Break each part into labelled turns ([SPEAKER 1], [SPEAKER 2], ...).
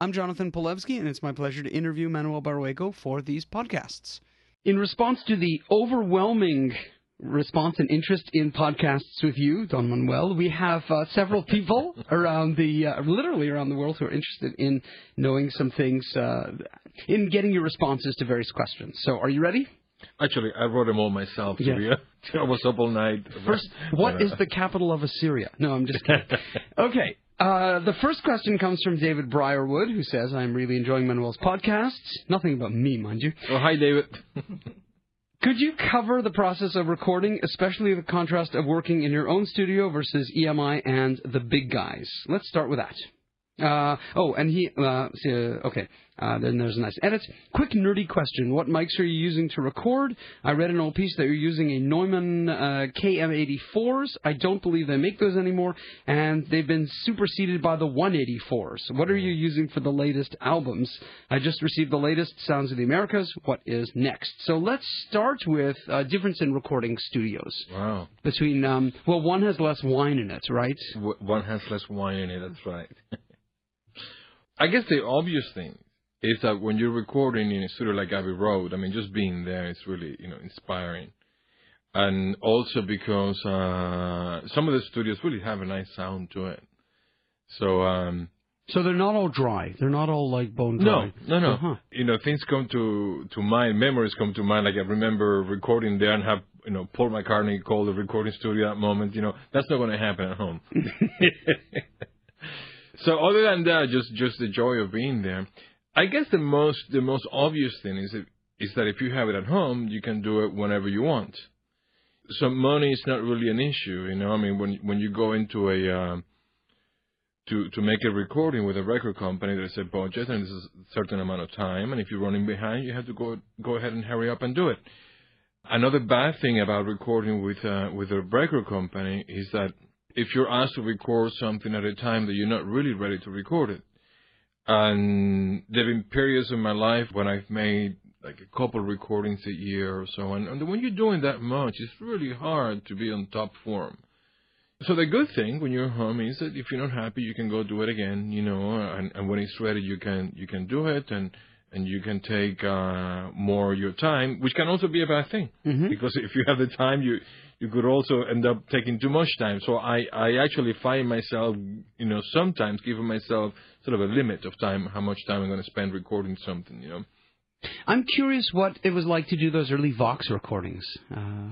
[SPEAKER 1] I'm Jonathan Polewski, and it's my pleasure to interview Manuel Barrueco for these podcasts. In response to the overwhelming response and interest in podcasts with you, Don Manuel, we have uh, several people around the, uh, literally around the world, who are interested in knowing some things, uh, in getting your responses to various questions. So, are you ready?
[SPEAKER 2] Actually, I wrote them all myself.
[SPEAKER 1] Yeah.
[SPEAKER 2] Yeah. I was up all night.
[SPEAKER 1] First, what is the capital of Assyria? No, I'm just kidding. Okay. Uh, the first question comes from David Briarwood, who says, I'm really enjoying Manuel's podcasts. Nothing about me, mind you.
[SPEAKER 2] Oh, hi, David.
[SPEAKER 1] Could you cover the process of recording, especially the contrast of working in your own studio versus EMI and the big guys? Let's start with that. Uh, oh, and he, uh, uh, okay, uh, then there's a nice edit. Quick nerdy question. What mics are you using to record? I read an old piece that you're using a Neumann uh, KM84s. I don't believe they make those anymore, and they've been superseded by the 184s. What are you using for the latest albums? I just received the latest Sounds of the Americas. What is next? So let's start with uh, difference in recording studios.
[SPEAKER 2] Wow.
[SPEAKER 1] Between, um, well, one has less wine in it, right?
[SPEAKER 2] W- One has less wine in it, that's right. I guess the obvious thing is that when you're recording in a studio like Abbey Road, I mean, just being there is really, you know, inspiring. And also because uh, some of the studios really have a nice sound to it. So, um,
[SPEAKER 1] So they're not all dry. They're not all like bone dry.
[SPEAKER 2] no, no.
[SPEAKER 1] Uh-huh.
[SPEAKER 2] You know, things come to to mind, memories come to mind. Like I remember recording there and have you know Paul McCartney call the recording studio at that moment. You know, that's not going to happen at home. so other than that, just just the joy of being there. I guess the most the most obvious thing is is that if you have it at home, you can do it whenever you want. So money is not really an issue. You know, I mean, when when you go into a um, to to make a recording with a record company, there's a budget and there's a certain amount of time, and if you're running behind, you have to go go ahead and hurry up and do it. Another bad thing about recording with uh, with a record company is that if you're asked to record something at a time that you're not really ready to record it, and there've been periods in my life when I've made like a couple recordings a year or so, and, and when you're doing that much, it's really hard to be on top form. So the good thing when you're home is that if you're not happy, you can go do it again, you know, and, and when it's ready, you can you can do it, and and you can take uh, more of your time, which can also be a bad thing
[SPEAKER 1] Mhm.
[SPEAKER 2] because if you have the time, you you could also end up taking too much time. So I I actually find myself, you know, sometimes giving myself sort of a limit of time, how much time I'm going to spend recording something, you know.
[SPEAKER 1] I'm curious what it was like to do those early Vox recordings. Uh,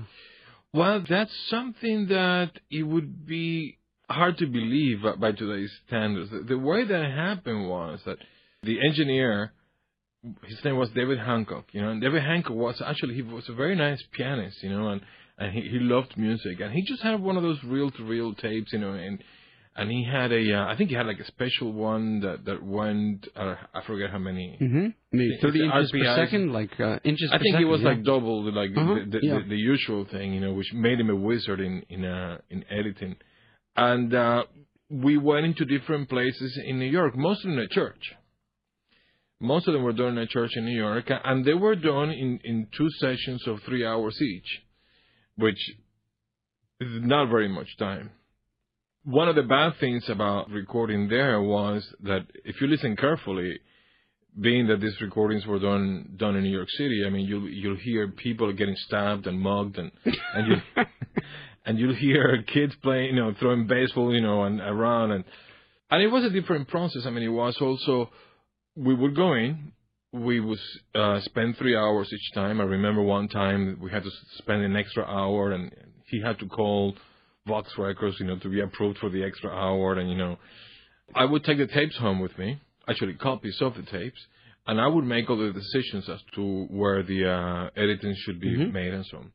[SPEAKER 2] Well, that's something that it would be hard to believe by- today's standards. The way that happened was that the engineer, his name was David Hancock, you know, and David Hancock was actually, he was a very nice pianist, you know, and, and he, he loved music, and he just had one of those reel-to-reel tapes, you know, and and he had a, uh, I think he had like a special one that that went, uh, I forget how many.
[SPEAKER 1] mm-hmm. Maybe 30 inches per second, like uh, inches
[SPEAKER 2] I think
[SPEAKER 1] second.
[SPEAKER 2] it was
[SPEAKER 1] yeah.
[SPEAKER 2] like double the, like
[SPEAKER 1] Uh-huh,
[SPEAKER 2] the, the,
[SPEAKER 1] yeah.
[SPEAKER 2] the, the usual thing, you know, which made him a wizard in in uh, in editing. And uh, we went into different places in New York, mostly in a church. Most of them were done in a church in New York, and they were done in in two sessions of three hours each, which is not very much time. One of the bad things about recording there was that if you listen carefully, being that these recordings were done done in New York City, I mean you'll you'll hear people getting stabbed and mugged and and you and you'll hear kids playing, you know, throwing baseball, you know, and around and and it was a different process. I mean, it was also we would go in, we would uh, spend three hours each time. I remember one time we had to spend an extra hour, and he had to call Vox Records, you know, to be approved for the extra hour, and you know, I would take the tapes home with me, actually copies of the tapes, and I would make all the decisions as to where the uh, editing should be
[SPEAKER 1] Mhm.
[SPEAKER 2] made and so on.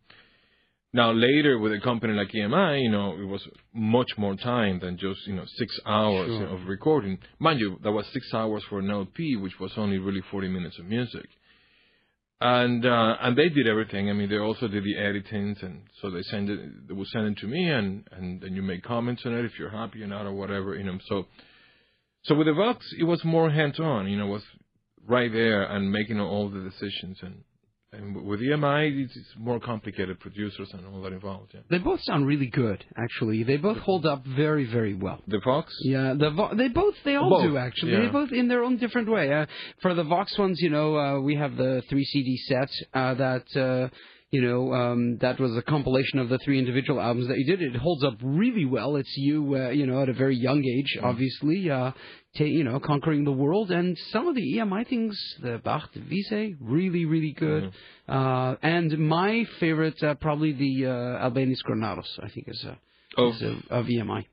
[SPEAKER 2] Now later with a company like EMI, you know, it was much more time than just you know six hours
[SPEAKER 1] Sure.
[SPEAKER 2] of recording. Mind you, that was six hours for an LP, which was only really 40 minutes of music. And uh, and they did everything. I mean, they also did the editings, and so they send it. They would send it to me, and and then you make comments on it if you're happy or not or whatever, you know. So so with the Vox, it was more hands-on. You know, it was right there and making all the decisions and And with EMI, it's, it's more complicated producers and all that involved. Yeah.
[SPEAKER 1] They both sound really good, actually. They both hold up very, very well.
[SPEAKER 2] The Vox.
[SPEAKER 1] Yeah, the Vo- they both they all
[SPEAKER 2] Both,
[SPEAKER 1] do actually.
[SPEAKER 2] yeah.
[SPEAKER 1] They both in their own different way. Uh, for the Vox ones, you know, uh, we have the three CD set uh, that uh, you know um, that was a compilation of the three individual albums that you did. It holds up really well. It's you, uh, you know, at a very young age, obviously. Uh, ta- you know, conquering the world, and some of the EMI things, the Bach, the Visée, really, really good. Uh, and my favorite, uh, probably the uh, Albéniz Granados, I think is, uh,
[SPEAKER 2] Oh,
[SPEAKER 1] is uh, of EMI.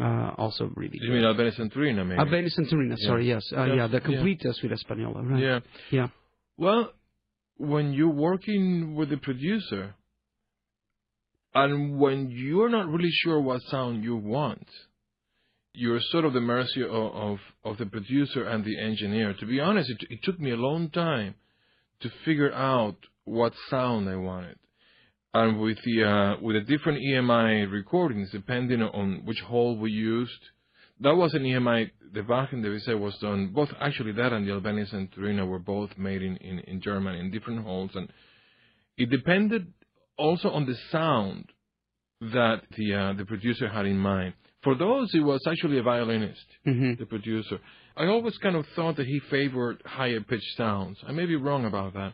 [SPEAKER 1] Uh, also really
[SPEAKER 2] you
[SPEAKER 1] good.
[SPEAKER 2] mean Albéniz Centurina, maybe?
[SPEAKER 1] Albéniz Centurina, sorry, yes. Uh,
[SPEAKER 2] Yeah.
[SPEAKER 1] yeah, the complete uh, Suite Española, right.
[SPEAKER 2] Yeah.
[SPEAKER 1] Yeah.
[SPEAKER 2] Well, when you're working with the producer, and when you're not really sure what sound you want, you're sort of the mercy of, of, of the producer and the engineer. To be honest, it, it took me a long time to figure out what sound I wanted. And with the uh, with the different EMI recordings, depending on which hall we used, that was an EMI. The Bach and the Visée was done. Both actually that and the Albéniz and Turina were both made in, in, in Germany in different halls, and it depended also on the sound that the uh, the producer had in mind. For those, it was actually a violinist,
[SPEAKER 1] hmm
[SPEAKER 2] the producer. I always kind of thought that he favored higher pitched sounds. I may be wrong about that.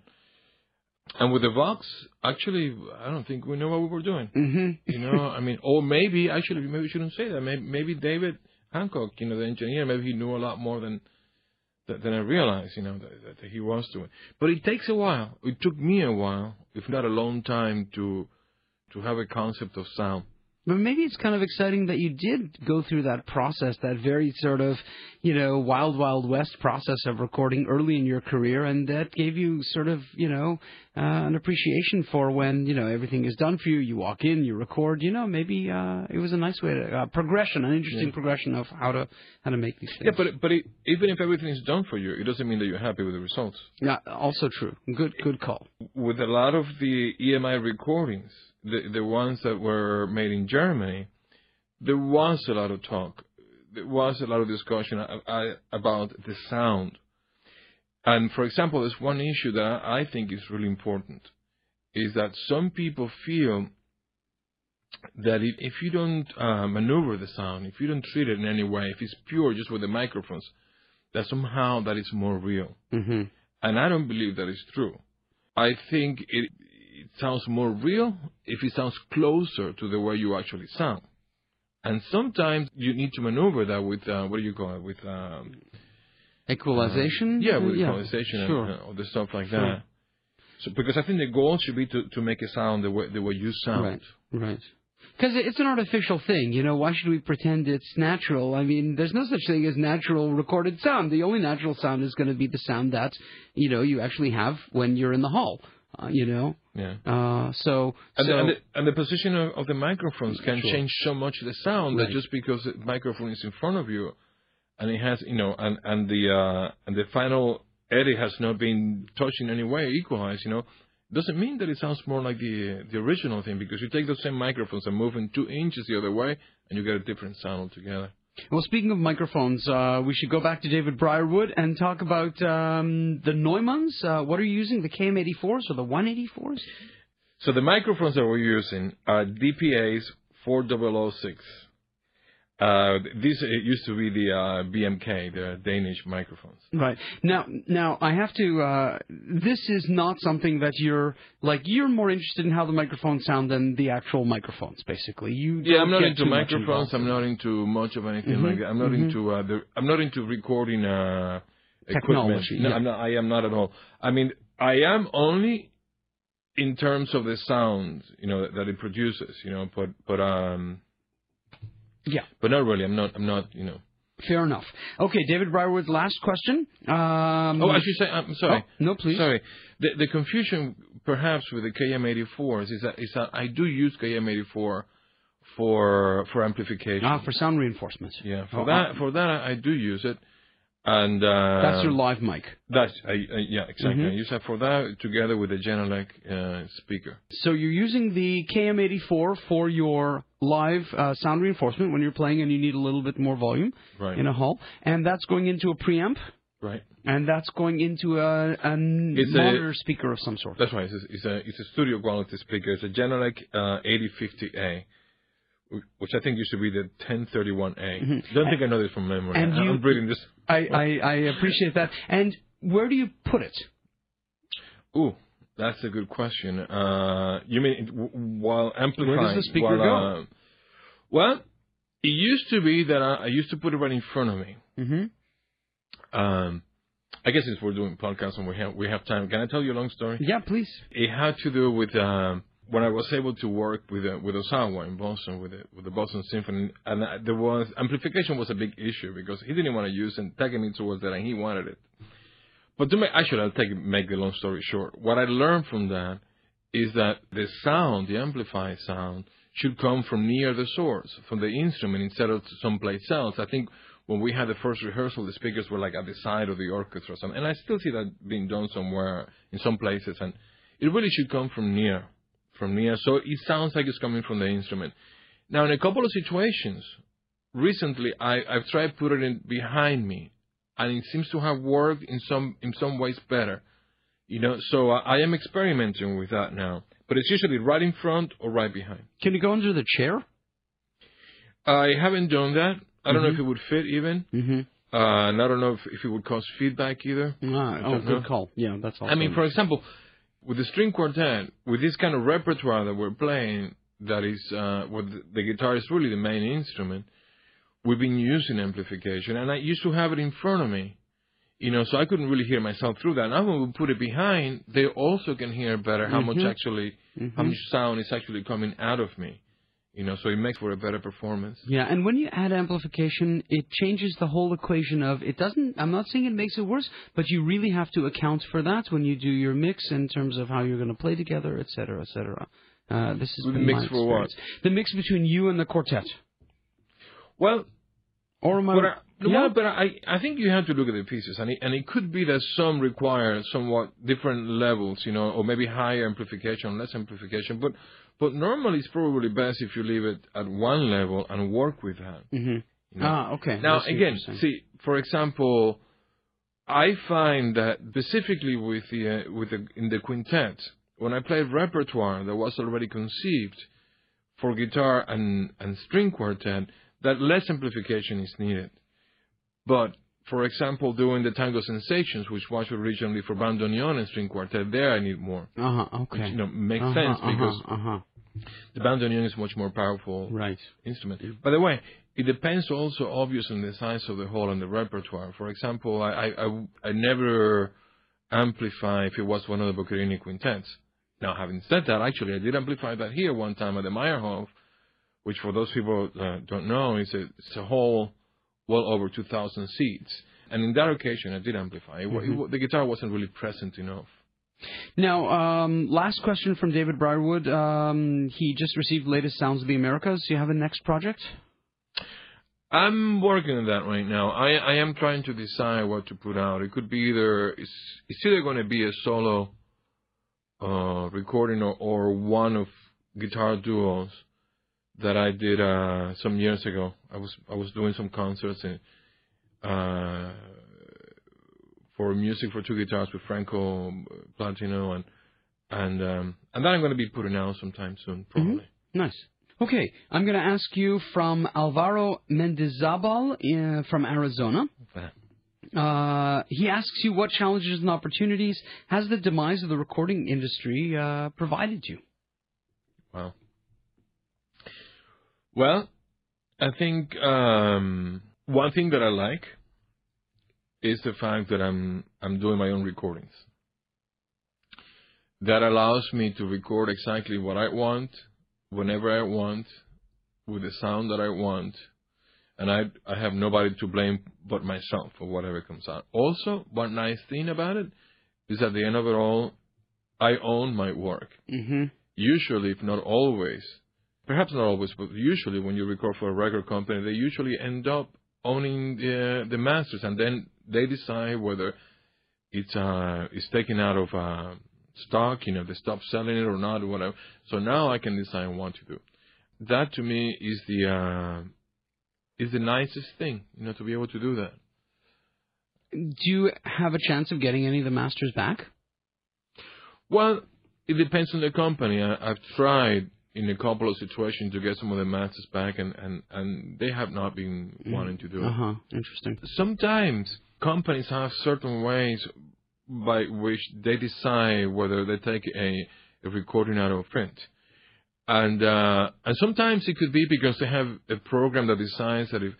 [SPEAKER 2] And with the Vox, actually, I don't think we know what we were doing.
[SPEAKER 1] hmm
[SPEAKER 2] You know, I mean, or maybe actually, maybe we shouldn't say that. Maybe, maybe David Hancock, you know, the engineer, maybe he knew a lot more than than I realized, you know, that, that he was doing. But it takes a while. It took me a while, if not a long time, to to have a concept of sound.
[SPEAKER 1] But maybe it's kind of exciting that you did go through that process, that very sort of, you know, wild, wild west process of recording early in your career, and that gave you sort of, you know, uh, an appreciation for when, you know, everything is done for you. You walk in, you record. You know, maybe uh, it was a nice way to uh, progression, an interesting
[SPEAKER 2] Yeah.
[SPEAKER 1] progression of how to how to make these things.
[SPEAKER 2] Yeah, but but it, even if everything is done for you, it doesn't mean that you're happy with the results.
[SPEAKER 1] yeah, also true. Good, good call.
[SPEAKER 2] with a lot of the EMI recordings, the the ones that were made in Germany, there was a lot of talk. There was a lot of discussion about the sound. And for example, there's one issue that I think is really important, is that some people feel that if, you don't uh, maneuver the sound, if you don't treat it in any way, if it's pure just with the microphones, that somehow that is more real.
[SPEAKER 1] hmm
[SPEAKER 2] And I don't believe that is true. I think it sounds more real if it sounds closer to the way you actually sound. And sometimes you need to maneuver that with, uh, what do you call it, with, um,
[SPEAKER 1] Equalization.
[SPEAKER 2] yeah, with
[SPEAKER 1] yeah.
[SPEAKER 2] equalization
[SPEAKER 1] Sure.
[SPEAKER 2] and uh, all the stuff like
[SPEAKER 1] Sure.
[SPEAKER 2] that. So, because I think the goal should be to, to make a sound the way, the way you sound.
[SPEAKER 1] Right, right. Because it's an artificial thing, you know. Why should we pretend it's natural? I mean, there's no such thing as natural recorded sound. The only natural sound is going to be the sound that you know you actually have when you're in the hall. Uh, you know,
[SPEAKER 2] Yeah.
[SPEAKER 1] uh, so
[SPEAKER 2] And,
[SPEAKER 1] so
[SPEAKER 2] the, and, the, and the position of, of the microphones can
[SPEAKER 1] Sure.
[SPEAKER 2] change so much the sound
[SPEAKER 1] Right.
[SPEAKER 2] that just because the microphone is in front of you, and it has, you know, and and the uh, and the final edit has not been touched in any way, equalized, you know, doesn't mean that it sounds more like the the original thing because you take those same microphones and move them two inches the other way, and you get a different sound altogether.
[SPEAKER 1] Well, speaking of microphones, uh, we should go back to David Briarwood and talk about um, the Neumanns. Uh, what are you using? The KM84s or the 184s?
[SPEAKER 2] So the microphones that we're using are DPA's 4006. Uh, these used to be the uh, B&K, the Danish microphones.
[SPEAKER 1] Right now, now I have to. Uh, this is not something that you're like. You're more interested in how the microphones sound than the actual microphones. Basically, you.
[SPEAKER 2] Yeah, I'm not into microphones. I'm not into much of anything
[SPEAKER 1] Mhm,
[SPEAKER 2] like that. I'm not
[SPEAKER 1] mhm.
[SPEAKER 2] into uh, the. I'm not into recording uh, equipment.
[SPEAKER 1] Technology,
[SPEAKER 2] No,
[SPEAKER 1] yeah.
[SPEAKER 2] I'm not. I am not at all. I mean, I am only in terms of the sound, you know, that, that it produces. You know, but but um.
[SPEAKER 1] Yeah.
[SPEAKER 2] But not really. I'm not. I'm not. You know.
[SPEAKER 1] Fair enough. Okay, David Briarwood's last question. Um,
[SPEAKER 2] Oh, I should say. I'm sorry.
[SPEAKER 1] oh, no, please.
[SPEAKER 2] Sorry. The the confusion perhaps with the KM84s is that is that I do use KM84 for for amplification.
[SPEAKER 1] Ah, for sound reinforcement.
[SPEAKER 2] Yeah, for
[SPEAKER 1] Oh,
[SPEAKER 2] that
[SPEAKER 1] ah,
[SPEAKER 2] for that I do use it, and uh,
[SPEAKER 1] that's your live mic.
[SPEAKER 2] That's I, I, yeah exactly.
[SPEAKER 1] Mhm.
[SPEAKER 2] I use that for that together with the Genelec uh, speaker.
[SPEAKER 1] So you're using the KM84 for your live uh, sound reinforcement when you're playing and you need a little bit more volume
[SPEAKER 2] Right.
[SPEAKER 1] in a hall, and that's going into a preamp.
[SPEAKER 2] Right.
[SPEAKER 1] And that's going into a, a
[SPEAKER 2] It's a-
[SPEAKER 1] monitor speaker of some sort.
[SPEAKER 2] That's right. It's a, it's a, it's a studio quality speaker. It's a Genelec uh, 8050A, wh- which I think used to be the 1031A. Don't think I know this from memory.
[SPEAKER 1] Mm-hmm. And you-
[SPEAKER 2] I'm reading this.
[SPEAKER 1] I, I, I appreciate that. And where do you put it?
[SPEAKER 2] Ooh, that's a good question. Uh, you mean w- while amplifying?
[SPEAKER 1] Where does the speaker
[SPEAKER 2] while,
[SPEAKER 1] go?
[SPEAKER 2] uh, well, it used to be that I, I used to put it right in front of me.
[SPEAKER 1] Mm-hmm.
[SPEAKER 2] Um, I guess since we're doing podcasts and we have we have time, can I tell you a long story?
[SPEAKER 1] Yeah, please.
[SPEAKER 2] It had to do with um, when I was able to work with uh, with Ozawa in Boston with the, with the Boston Symphony, and uh, there was amplification was a big issue because he didn't want to use and me towards that, and he wanted it. But to make actually, I'll take make the long story short. What I learned from that is that the sound, the amplified sound, should come from near the source, from the instrument instead of someplace else. I think when we had the first rehearsal, the speakers were like at the side of the orchestra, or something. and I still see that being done somewhere in some places, and it really should come from near, from near, so it sounds like it's coming from the instrument. Now, in a couple of situations, recently I, I've tried putting it behind me, and it seems to have worked in some in some ways better. You know, so I, I am experimenting with that now, but it's usually right in front or right behind.
[SPEAKER 1] Can you go under the chair?
[SPEAKER 2] I haven't done that. I don't know if it would fit even.
[SPEAKER 1] Mm-hmm.
[SPEAKER 2] Uh, and I don't know if, if it would cause feedback either.
[SPEAKER 1] Ah, oh, good
[SPEAKER 2] know.
[SPEAKER 1] call. Yeah, that's all.
[SPEAKER 2] I mean, for example, with the string quartet, with this kind of repertoire that we're playing, that is, uh, where the, the guitar is really the main instrument, we've been using amplification, and I used to have it in front of me, you know, so I couldn't really hear myself through that. Now when we put it behind, they also can hear better how much
[SPEAKER 1] Mhm.
[SPEAKER 2] actually, how
[SPEAKER 1] Mhm.
[SPEAKER 2] much sound is actually coming out of me, you know, so it makes for a better performance.
[SPEAKER 1] Yeah, and when you add amplification, it changes the whole equation of it doesn't I'm not saying it makes it worse, but you really have to account for that when you do your mix in terms of how you're going to play together, et cetera, et cetera. Uh, this is
[SPEAKER 2] The mix for what?
[SPEAKER 1] The mix between you and the quartet.
[SPEAKER 2] Well,
[SPEAKER 1] Or am I
[SPEAKER 2] But I,
[SPEAKER 1] Yeah.
[SPEAKER 2] well, but I, I think you have to look at the pieces, and it, and it could be that some require somewhat different levels, you know, or maybe higher amplification, less amplification. But but normally it's probably best if you leave it at one level and work with that.
[SPEAKER 1] hmm
[SPEAKER 2] You know?
[SPEAKER 1] Ah, okay.
[SPEAKER 2] Now again, see, for example, I find that specifically with the uh, with the in the quintet, when I play repertoire that was already conceived for guitar and and string quartet, that less amplification is needed. But for example, doing the tango sensations, which was originally for bandoneon and string quartet, there I need more.
[SPEAKER 1] Uh-huh,
[SPEAKER 2] Which,
[SPEAKER 1] okay.
[SPEAKER 2] you know, makes
[SPEAKER 1] Uh-huh,
[SPEAKER 2] sense
[SPEAKER 1] uh-huh,
[SPEAKER 2] because
[SPEAKER 1] uh-huh.
[SPEAKER 2] The bandoneon is much more powerful
[SPEAKER 1] Right.
[SPEAKER 2] instrument. By the way, it depends also obviously on the size of the hall and the repertoire. For example, I, I, I, never amplify if it was one of the Boccherini quintets. Now, having said that, actually, I did amplify that here one time at the Meyerhoff, which for those people uh, don't know, is a, it's a hall well over 2,000 seats. And in that occasion, I did amplify. It, wa- it the guitar wasn't really present enough.
[SPEAKER 1] Now, um, last question from David Briarwood. Um, he just received latest Sounds of the Americas. Do you have a next project?
[SPEAKER 2] I'm working on that right now. I, I am trying to decide what to put out. It could be either it's, it's either going to be a solo uh, recording or, or one of guitar duos that I did uh, some years ago. I was I was doing some concerts and uh, for music for two guitars with Franco Platino and and um, and that I'm going to be putting out sometime soon, probably.
[SPEAKER 1] Nice. Okay, I'm going to ask you from Alvaro Mendizabal uh, from Arizona. Uh, he asks you what challenges and opportunities has the demise of the recording industry uh, provided you?
[SPEAKER 2] Wow. Well, I think um, one thing that I like is the fact that I'm I'm doing my own recordings. That allows me to record exactly what I want, whenever I want, with the sound that I want, and I I have nobody to blame but myself for whatever comes out. Also, one nice thing about it is at the end of it all, I own my work
[SPEAKER 1] Mm-hmm.
[SPEAKER 2] usually, if not always, perhaps not always, but usually when you record for a record company, they usually end up owning the the masters, and then they decide whether it's uh it's taken out of uh, stock, you know, they stop selling it or not, or whatever. So now I can decide what to do. That to me is the uh, is the nicest thing, you know, to be able to do that.
[SPEAKER 1] do you have a chance of getting any of the masters back?
[SPEAKER 2] Well, it depends on the company. I, I've tried in a couple of situations to get some of the masters back, and, and, and they have not been wanting to do it.
[SPEAKER 1] Uh-huh. Interesting.
[SPEAKER 2] Sometimes companies have certain ways by which they decide whether they take a, a recording out of print. And uh, and sometimes it could be because they have a program that decides that if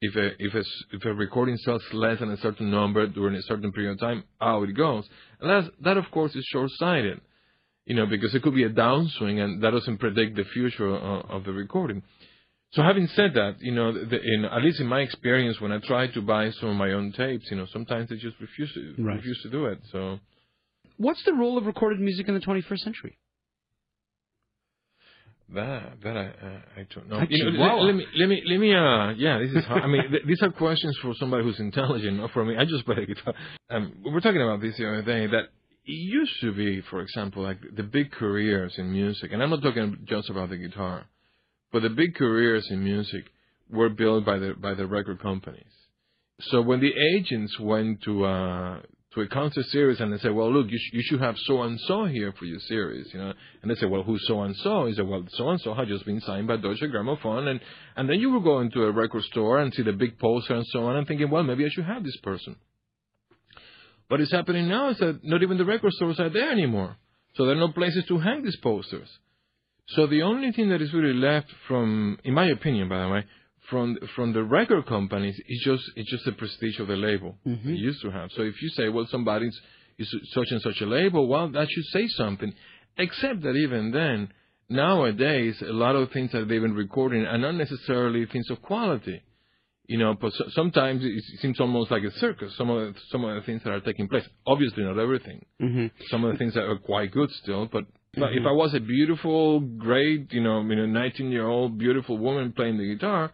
[SPEAKER 2] if a if a if a recording sells less than a certain number during a certain period of time, out it goes. And that's, that of course is short-sighted, you know, because it could be a downswing and that doesn't predict the future of, of the recording. So having said that, you know, the, in at least in my experience, when I try to buy some of my own tapes, you know, sometimes they just refuse to
[SPEAKER 1] Right.
[SPEAKER 2] refuse to do it. So
[SPEAKER 1] What's the role of recorded music in the 21st century?
[SPEAKER 2] that that I I, I don't know.
[SPEAKER 1] Ah,
[SPEAKER 2] You know,
[SPEAKER 1] chihuahua.
[SPEAKER 2] let, let me let me let me uh yeah this is hard. I mean th- these are questions for somebody who's intelligent, not for me. I just play the guitar. Um, we were talking about this the other day that used to be, for example, like the big careers in music, and I'm not talking just about the guitar, but the big careers in music were built by the by the record companies. So when the agents went to uh to a concert series and they said, well, look, you, sh- you should have so and so here for your series, you know, and they said, well, who's so and so? He said, well, so and so has just been signed by Deutsche Grammophon, and and then you will go into a record store and see the big poster and so on, and thinking, well, maybe I should have this person. What is happening now is that not even the record stores are there anymore, so there are no places to hang these posters. So the only thing that is really left from, in my opinion, by the way, from from the record companies is just it's just the prestige of the label
[SPEAKER 1] Mhm.
[SPEAKER 2] they used to have. So if you say, well, somebody's is such and such a label, well, that should say something. Except that even then, nowadays, a lot of things that they've been recording are not necessarily things of quality. You know, but so, sometimes it seems almost like a circus. Some of the, some of the things that are taking place. Obviously, not everything
[SPEAKER 1] Mm-hmm.
[SPEAKER 2] some of the things that are quite good still. But, but if. I was a beautiful, great, you know, you know, 19 year old beautiful woman playing the guitar,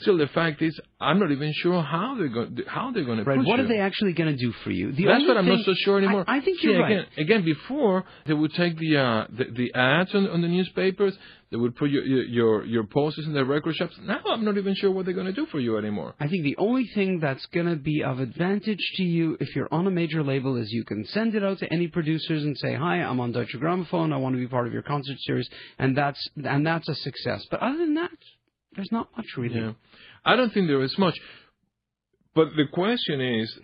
[SPEAKER 2] still the fact is I'm not even sure how they're going how they're going to
[SPEAKER 1] Right. What
[SPEAKER 2] you.
[SPEAKER 1] are they actually going to do for you? The
[SPEAKER 2] That's what I'm not so sure anymore.
[SPEAKER 1] I, I think
[SPEAKER 2] See,
[SPEAKER 1] you're
[SPEAKER 2] again,
[SPEAKER 1] right.
[SPEAKER 2] again, before they would take the uh, the, the ads on, on the newspapers, they would put your, your your posters in the record shops. Now I'm not even sure what they're going to do for you anymore.
[SPEAKER 1] I think the only thing that's going to be of advantage to you if you're on a major label is you can send it out to any producers and say, "Hi, I'm on Deutsche Grammophon. I want to be part of your concert series," and that's and that's a success. But other than that, there's not much really.
[SPEAKER 2] Yeah. I don't think there is much. But the question is,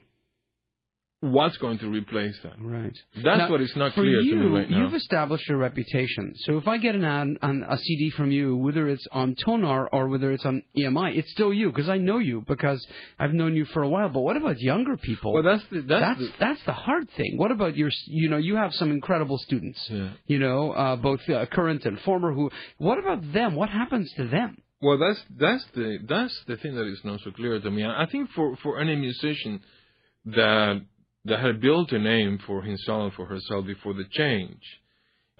[SPEAKER 2] what's going to replace that?
[SPEAKER 1] Right.
[SPEAKER 2] That's
[SPEAKER 1] Now,
[SPEAKER 2] what is not clear
[SPEAKER 1] you,
[SPEAKER 2] to me right now.
[SPEAKER 1] you've established a reputation. So if I get an ad on a CD from you, whether it's on Tonar or whether it's on EMI, it's still you because I know you because I've known you for a while. But what about younger people?
[SPEAKER 2] Well, that's the, that's,
[SPEAKER 1] that's
[SPEAKER 2] the,
[SPEAKER 1] that's the hard thing. What about your? You know, you have some incredible students.
[SPEAKER 2] yeah.
[SPEAKER 1] You know, uh, both uh, current and former. Who? What about them? What happens to them?
[SPEAKER 2] Well, that's that's the that's the thing that is not so clear to me. I I think for for any musician that that had built a name for himself or herself before the change,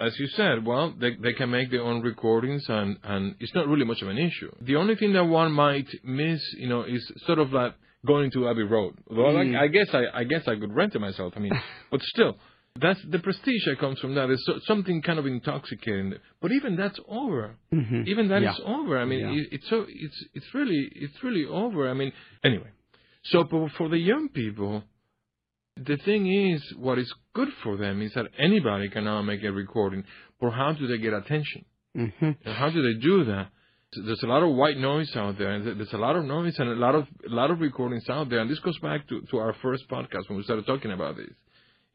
[SPEAKER 2] as you said, well, they they can make their own recordings and and it's not really much of an issue. The only thing that one might miss, you know, is sort of like going to Abbey Road. Well,
[SPEAKER 1] Mm.
[SPEAKER 2] I, I guess I I guess I could rent it myself. I mean, but still. That's the prestige that comes from that. There's so, something kind of intoxicating. But even that's over
[SPEAKER 1] Mm-hmm.
[SPEAKER 2] even that is
[SPEAKER 1] Yeah.
[SPEAKER 2] over. I mean,
[SPEAKER 1] Yeah.
[SPEAKER 2] it, it's so it's it's really it's really over. I mean, anyway. So for for the young people, the thing is, what is good for them is that anybody can now make a recording. But how do they get attention?
[SPEAKER 1] Mm-hmm.
[SPEAKER 2] And how do they do that? There's a lot of white noise out there. and There's a lot of noise and a lot of a lot of recordings out there. And this goes back to, to our first podcast when we started talking about this.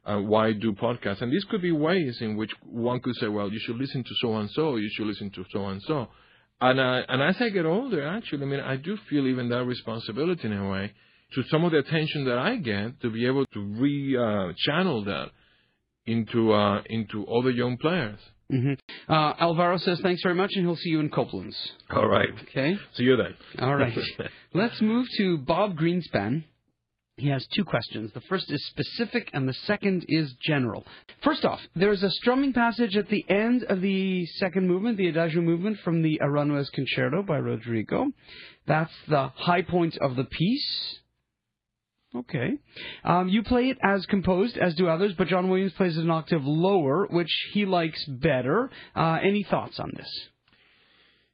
[SPEAKER 2] Uh, why do podcasts? And these could be ways in which one could say, well, you should listen to so and so, you should listen to so and so. And and as I get older, actually, I mean, I do feel even that responsibility in a way to some of the attention that I get to be able to re uh, channel that into uh, into other young players.
[SPEAKER 1] Mm-hmm. Uh, Alvaro says thanks very much, and he'll see you in Copeland's.
[SPEAKER 2] All right.
[SPEAKER 1] Okay.
[SPEAKER 2] See you then.
[SPEAKER 1] All right. Let's move to Bob Greenspan. He has two questions. The first is specific, and the second is general. First off, there's a strumming passage at the end of the second movement, the Adagio movement from the Aranjuez Concerto by Rodrigo. That's the high point of the piece. Okay. Um, you play it as composed, as do others, but John Williams plays it an octave lower, which he likes better. Uh, any thoughts on this?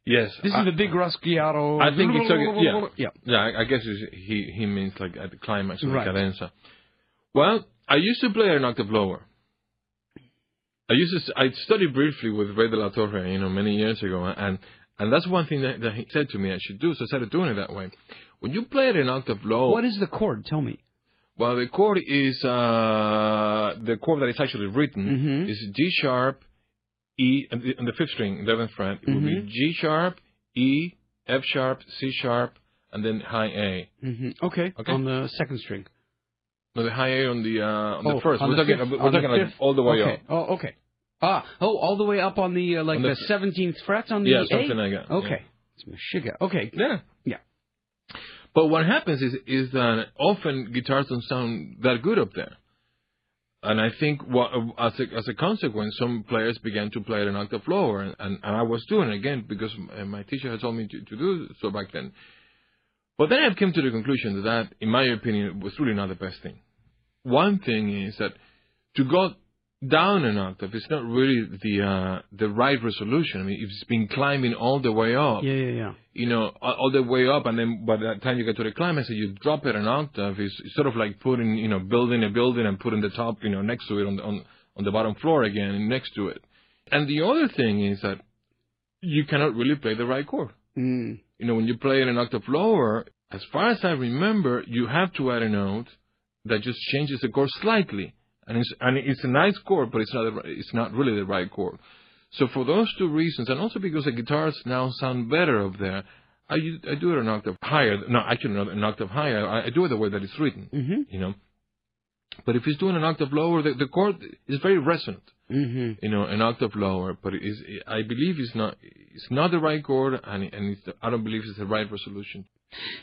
[SPEAKER 2] Yes.
[SPEAKER 1] This
[SPEAKER 2] I,
[SPEAKER 1] is the big rasgueado.
[SPEAKER 2] I think it's okay. Yeah.
[SPEAKER 1] Yeah.
[SPEAKER 2] Yeah, I, I guess it's, he he means like at the climax of
[SPEAKER 1] Right.
[SPEAKER 2] the cadenza. Well, I used to play an octave lower. I used to. I studied briefly with Rey de la Torre, you know, many years ago, and and that's one thing that, that he said to me I should do. So I started doing it that way. When you play it an octave low,
[SPEAKER 1] What is the chord? Tell me.
[SPEAKER 2] well, the chord is uh, the chord that is actually written
[SPEAKER 1] Mhm.
[SPEAKER 2] is G sharp, E, and the, and the fifth string, eleventh fret. It would be
[SPEAKER 1] Mhm.
[SPEAKER 2] G sharp, E, F sharp, C sharp, and then high A.
[SPEAKER 1] hmm Okay.
[SPEAKER 2] Okay.
[SPEAKER 1] On the second string.
[SPEAKER 2] No, the high A on the uh, on
[SPEAKER 1] oh,
[SPEAKER 2] the first.
[SPEAKER 1] on
[SPEAKER 2] we're
[SPEAKER 1] the
[SPEAKER 2] talking,
[SPEAKER 1] fifth-
[SPEAKER 2] we're talking like all the way
[SPEAKER 1] okay.
[SPEAKER 2] up.
[SPEAKER 1] Oh, okay. Ah, oh, all the way up on the uh, like
[SPEAKER 2] On
[SPEAKER 1] the seventeenth fret on the
[SPEAKER 2] Yeah,
[SPEAKER 1] A?
[SPEAKER 2] something like that.
[SPEAKER 1] Okay. It's Meshuggah. Okay.
[SPEAKER 2] Yeah.
[SPEAKER 1] Yeah.
[SPEAKER 2] But what happens is is that often guitars don't sound that good up there. And I think what, as a as a consequence, some players began to play at an octave lower, and, and, and I was doing it again because my teacher had told me to, to do so back then. But then I came to the conclusion that, that, in my opinion, it was really not the best thing. One thing is that to go down an octave It's not really the uh, the right resolution. I mean, if it's been climbing all the way up,
[SPEAKER 1] Yeah, yeah, yeah.
[SPEAKER 2] you know, all all the way up, and then by the time you get to the climax, you drop it an octave, it's, it's sort of like putting, you know, building a building and putting the top, you know, next to it on the, on on the bottom floor again, and next to it. And the other thing is that you cannot really play the right chord.
[SPEAKER 1] Mm.
[SPEAKER 2] You know, when you play it an octave lower, as far as I remember, you have to add a note that just changes the chord slightly, and it's and it's a nice chord, but it's not the, it's not really the right chord. So for those two reasons, and also because the guitars now sound better up there, I I do it an octave higher. No, actually not an octave higher. I, I do it the way that it's written.
[SPEAKER 1] Mm-hmm.
[SPEAKER 2] You know. But if it's doing an octave lower, the, the chord is very resonant.
[SPEAKER 1] Mm-hmm.
[SPEAKER 2] You know, an octave lower, but it is I believe it's not it's not the right chord, and and it's, I don't believe it's the right resolution.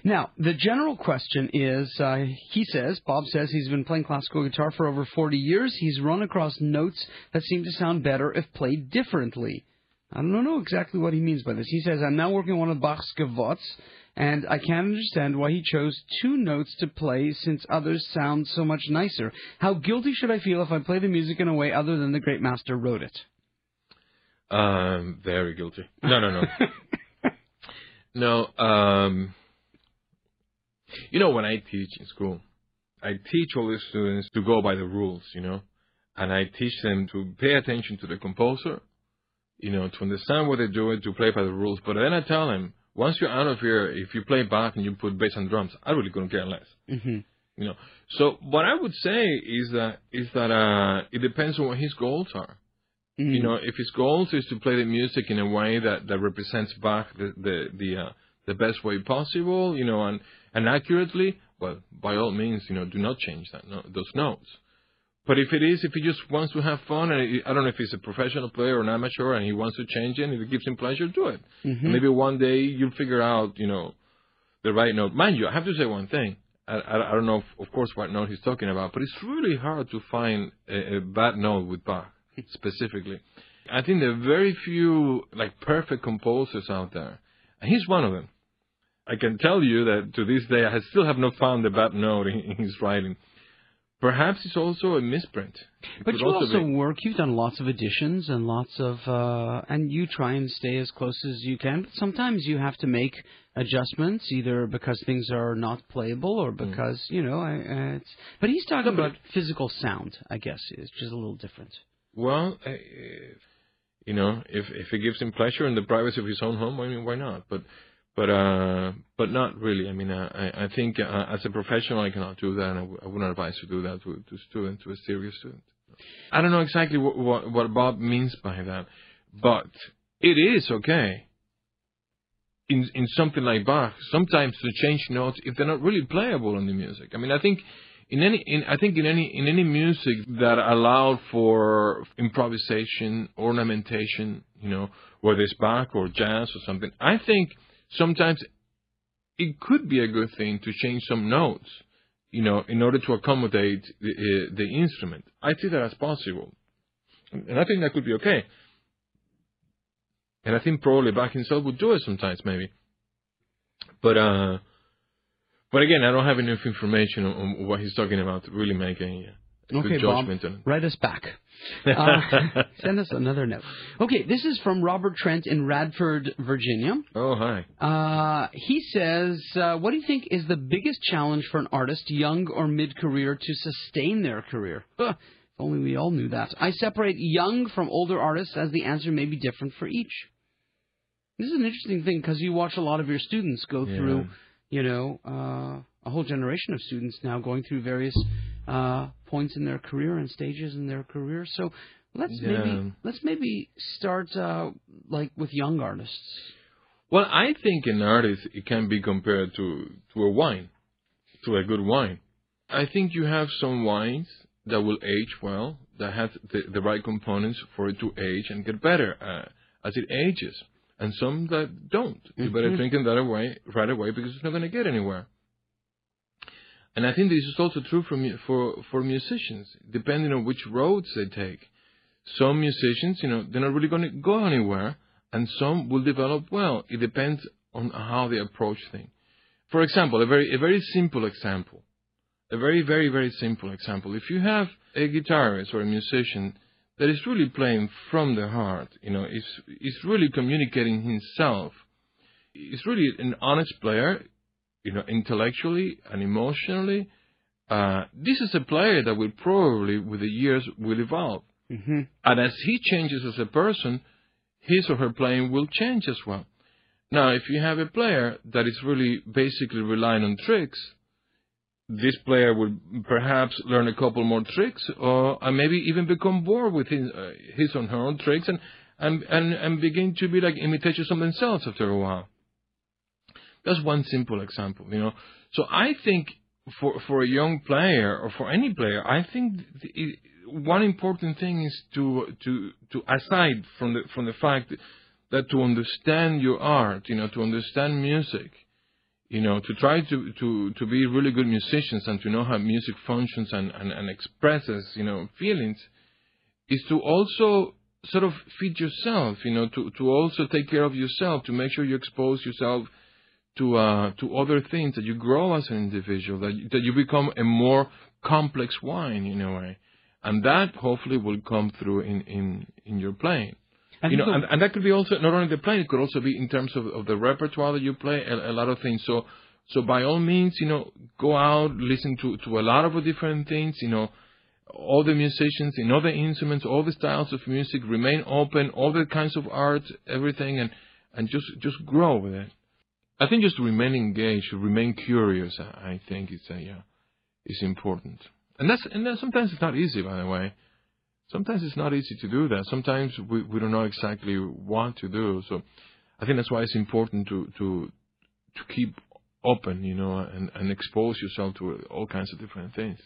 [SPEAKER 1] Now, the general question is, uh, he says, Bob says he's been playing classical guitar for over 40 years. He's run across notes that seem to sound better if played differently. I don't know exactly what he means by this. He says, I'm now working on one of Bach's gavottes, and I can't understand why he chose two notes to play since others sound so much nicer. How guilty should I feel if I play the music in a way other than the great master wrote it?
[SPEAKER 2] Um, very guilty. No, no, no. no, um, you know, when I teach in school, I teach all the students to go by the rules, you know, and I teach them to pay attention to the composer, you know, to understand what they're doing, to play by the rules. But then I tell them, once you're out of here, if you play Bach and you put bass and drums, I really couldn't care less.
[SPEAKER 1] Mm-hmm.
[SPEAKER 2] You know, so what I would say is that is that uh, it depends on what his goals are.
[SPEAKER 1] Mm-hmm.
[SPEAKER 2] You know, if his goals is to play the music in a way that, that represents Bach the the the, uh, the best way possible, you know, and and accurately, well, by all means, you know, do not change that no, those notes. But if it is, if he just wants to have fun, and I don't know if he's a professional player or an amateur, and he wants to change it, and if it gives him pleasure, do it.
[SPEAKER 1] Mhm.
[SPEAKER 2] Maybe one day you'll figure out, you know, the right note. Mind you, I have to say one thing. I, I, I don't know, if, of course, what note he's talking about, but it's really hard to find a, a bad note with Bach specifically. I think there are very few like perfect composers out there, and he's one of them. I can tell you that to this day, I still have not found a bad note in, in his writing. Perhaps it's also a misprint. It
[SPEAKER 1] But you also
[SPEAKER 2] be-
[SPEAKER 1] work. You've done lots of editions and lots of, uh, and you try and stay as close as you can. But sometimes you have to make adjustments, either because things are not playable or
[SPEAKER 2] Hmm.
[SPEAKER 1] because you know. I, uh, it's, but he's talking
[SPEAKER 2] No, but-
[SPEAKER 1] about physical sound. I guess it's just a little different.
[SPEAKER 2] Well, uh, you know, if if it gives him pleasure in the privacy of his own home, I mean, why not? But but uh, but not really. I mean, uh, I I think uh, as a professional, I cannot do that, and I, w- I wouldn't advise to do that to to student to a serious student. I don't know exactly what what, what Bob means by that, but it is okay. In in something like Bach, sometimes to change notes if they're not really playable in the music. I mean, I think in any in I think in any in any music that allowed for improvisation, ornamentation, you know, whether it's Bach or jazz or something, I think sometimes it could be a good thing to change some notes, you know, in order to accommodate the, uh, the instrument. I see that as possible, and I think that could be okay. And I think probably Bach himself would do it sometimes, maybe. But uh, but again, I don't have enough information on, on what he's talking about to really make a
[SPEAKER 1] Okay, Bob.
[SPEAKER 2] judgment on it.
[SPEAKER 1] Write us back. Uh, send us another note. Okay, this is from Robert Trent in Radford, Virginia.
[SPEAKER 2] Oh, hi.
[SPEAKER 1] Uh, he says, uh, "What do you think is the biggest challenge for an artist, young or mid-career, to sustain their career?" Huh, if only we all knew that. I separate young from older artists, as the answer may be different for each. This is an interesting thing because you watch a lot of your students go
[SPEAKER 2] Yeah.
[SPEAKER 1] through, you know, uh, a whole generation of students now going through various uh, points in their career and stages in their career. So let's
[SPEAKER 2] Yeah.
[SPEAKER 1] maybe let's maybe start uh, like with young artists.
[SPEAKER 2] Well, I think an artist it can be compared to to a wine, to a good wine. I think you have some wines that will age well, that have the, the right components for it to age and get better uh, as it ages, and some that don't. You better drink them that away right away because it's not going to get anywhere. And I think this is also true for for for musicians, depending on which roads they take. Some musicians, you know, they're not really going to go anywhere, and some will develop well. It depends on how they approach things. For example, a very a very simple example, a very very very simple example. If you have a guitarist or a musician that is really playing from the heart, you know, is is really communicating himself, is really an honest player, you know, intellectually and emotionally. Uh, this is a player that will probably, with the years, will evolve.
[SPEAKER 1] Mm-hmm.
[SPEAKER 2] And as he changes as a person, his or her playing will change as well. Now, if you have a player that is really basically relying on tricks, this player will perhaps learn a couple more tricks, or and maybe even become bored with his, uh, his or her own tricks, and, and and and begin to be like imitators of themselves after a while. That's one simple example, you know. So I think for for a young player or for any player, I think it, one important thing is to to to aside from the from the fact that to understand your art, you know, to understand music, you know, to try to to to be really good musicians and to know how music functions and and, and expresses, you know, feelings, is to also sort of feed yourself, you know, to to also take care of yourself, to make sure you expose yourself to uh, to other things that you grow as an individual, that you, that you become a more complex wine in a way, and that hopefully will come through in in in your playing.
[SPEAKER 1] And
[SPEAKER 2] you know, and, and that could be also not only the playing, it could also be in terms of, of the repertoire that you play, a, a lot of things. So so by all means, you know, go out, listen to to a lot of different things, you know. All the musicians in all the instruments, all the styles of music, remain open, all the kinds of art, everything, and and just just grow with it. I think just remain engaged, remain curious. I think it's a uh, yeah, is important, and that's and that sometimes it's not easy. By the way, sometimes it's not easy to do that. Sometimes we we don't know exactly what to do. So I think that's why it's important to to to keep open, you know, and and expose yourself to all kinds of different things.